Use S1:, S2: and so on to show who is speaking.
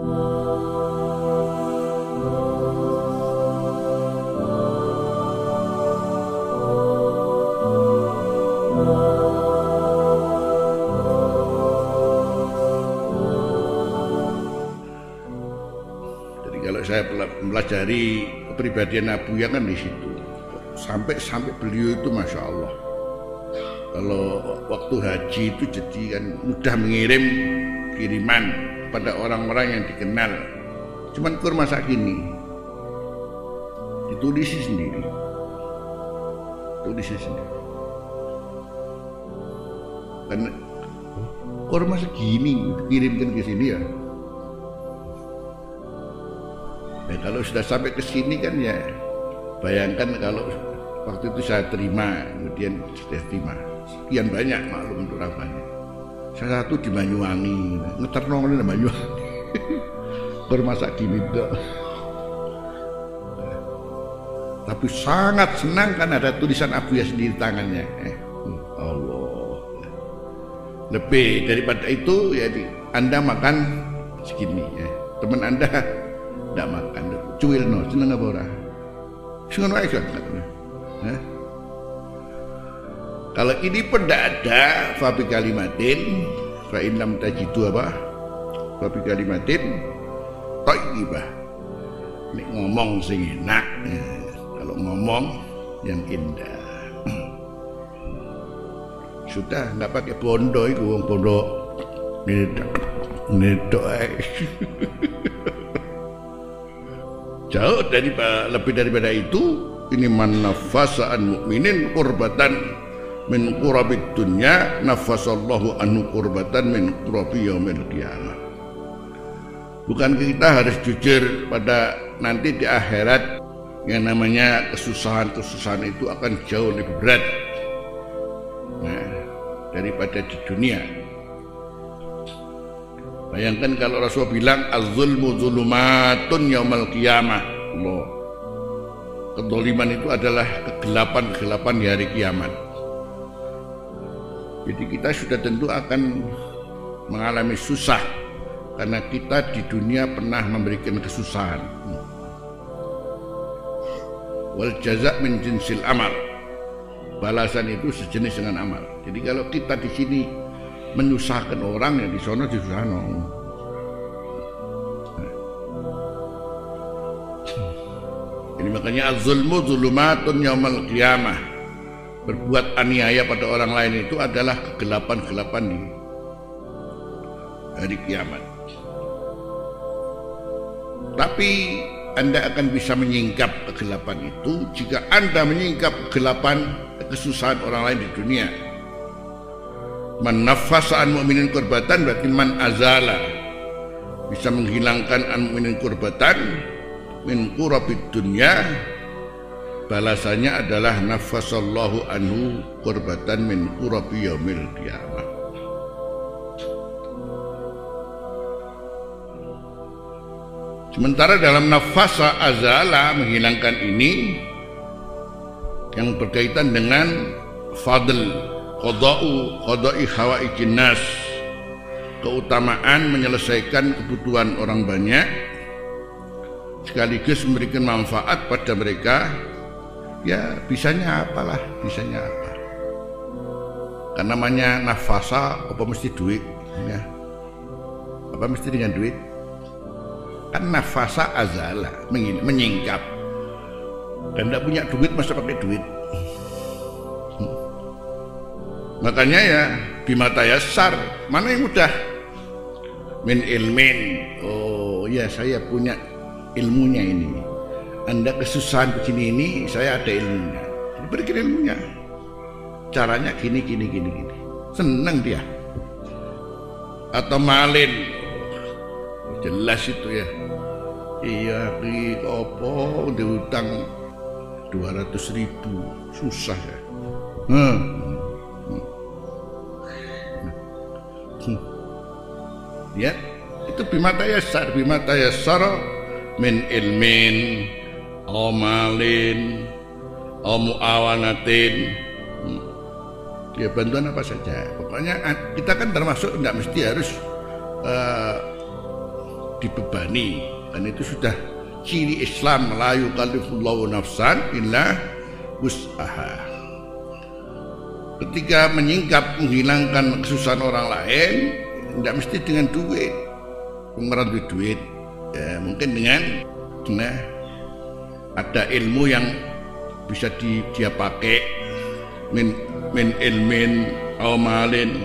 S1: Saya mempelajari kepribadian Abu yang kan di situ. Sampai sampai beliau itu masya Allah. Kalau waktu haji itu jadi kan mudah mengirim kiriman pada orang-orang yang dikenal. Cuman kurma ini ditulisi sendiri. Tulisi sendiri. Dan kurma segini dikirimkan ke sini ya. Nah, kalau sudah sampai ke sini kan ya bayangkan kalau waktu itu saya terima kemudian sudah terima sekian banyak maklum untuk banyak salah satu di Banyuwangi. Ngeterno di Banyuwangi. Bermasak gini dok tapi sangat senang kan ada tulisan Abu ya sendiri tangannya. Eh, Allah. Lebih daripada itu ya anda makan segini ya. Teman anda tidak makan. Cuil no seneng apa ora? Seneng wae kan kalau ini pun tidak ada fabi kalimatin fa innam tajidu apa? Fabi kalimatin thayyibah ini ngomong sing enak ya. kalau ngomong yang indah. Sudah nggak pakai bondo itu wong bondo. Nedok nedok jauh dari lebih daripada itu ini manafasaan mukminin kurbatan min qurabid dunya nafasallahu anhu kurbatan min qurabi yaumil qiyamah bukan kita harus jujur pada nanti di akhirat yang namanya kesusahan-kesusahan itu akan jauh lebih berat nah, daripada di dunia Bayangkan kalau Rasul bilang az-zulmu zulumatun yaumal qiyamah. Allah. Kedoliman itu adalah kegelapan-kegelapan di hari kiamat. Jadi kita sudah tentu akan mengalami susah karena kita di dunia pernah memberikan kesusahan. Wal jazak min jinsil amal. Balasan itu sejenis dengan amal. Jadi kalau kita di sini menyusahkan orang yang di sana disusahkan Ini makanya az-zulmu zulumatun yaumal qiyamah. Berbuat aniaya pada orang lain itu adalah kegelapan-kegelapan di hari kiamat. Tapi Anda akan bisa menyingkap kegelapan itu jika Anda menyingkap kegelapan kesusahan orang lain di dunia man nafasa an mu'minin kurbatan berarti man azala bisa menghilangkan an mu'minin kurbatan min kurabid dunya balasannya adalah nafasallahu anhu kurbatan min kurabi yaumil qiyamah. Sementara dalam nafasa azala menghilangkan ini yang berkaitan dengan fadl qada'u qada'i hawaijin nas keutamaan menyelesaikan kebutuhan orang banyak sekaligus memberikan manfaat pada mereka ya bisanya apalah bisanya apa? Kan namanya nafasa apa mesti duit? Ya. Apa mesti dengan duit? Kan nafasa azala menyingkap. Dan tidak punya duit masa pakai duit. Makanya ya bimata yasar mana yang mudah? Min ilmin. Oh ya saya punya ilmunya ini. Anda kesusahan begini ini saya ada ilmunya. Berikan ilmunya. Caranya gini gini gini gini. Senang dia. Atau malin. Jelas itu ya. Iya, di opo diutang dua ratus ribu susah ya. Hmm. ya itu bimata yasar bimata yasar min ilmin omalin omuawanatin. Ya bantuan apa saja. Pokoknya kita kan termasuk tidak mesti harus uh, dibebani. Dan itu sudah ciri Islam la yukallifullahu nafsan illa wus'aha. Ketika menyingkap menghilangkan kesusahan orang lain tidak mesti dengan duit. Pengeran duit duit ya, mungkin dengan nah, ada ilmu yang bisa di, dia pakai. Min min ilmin au malin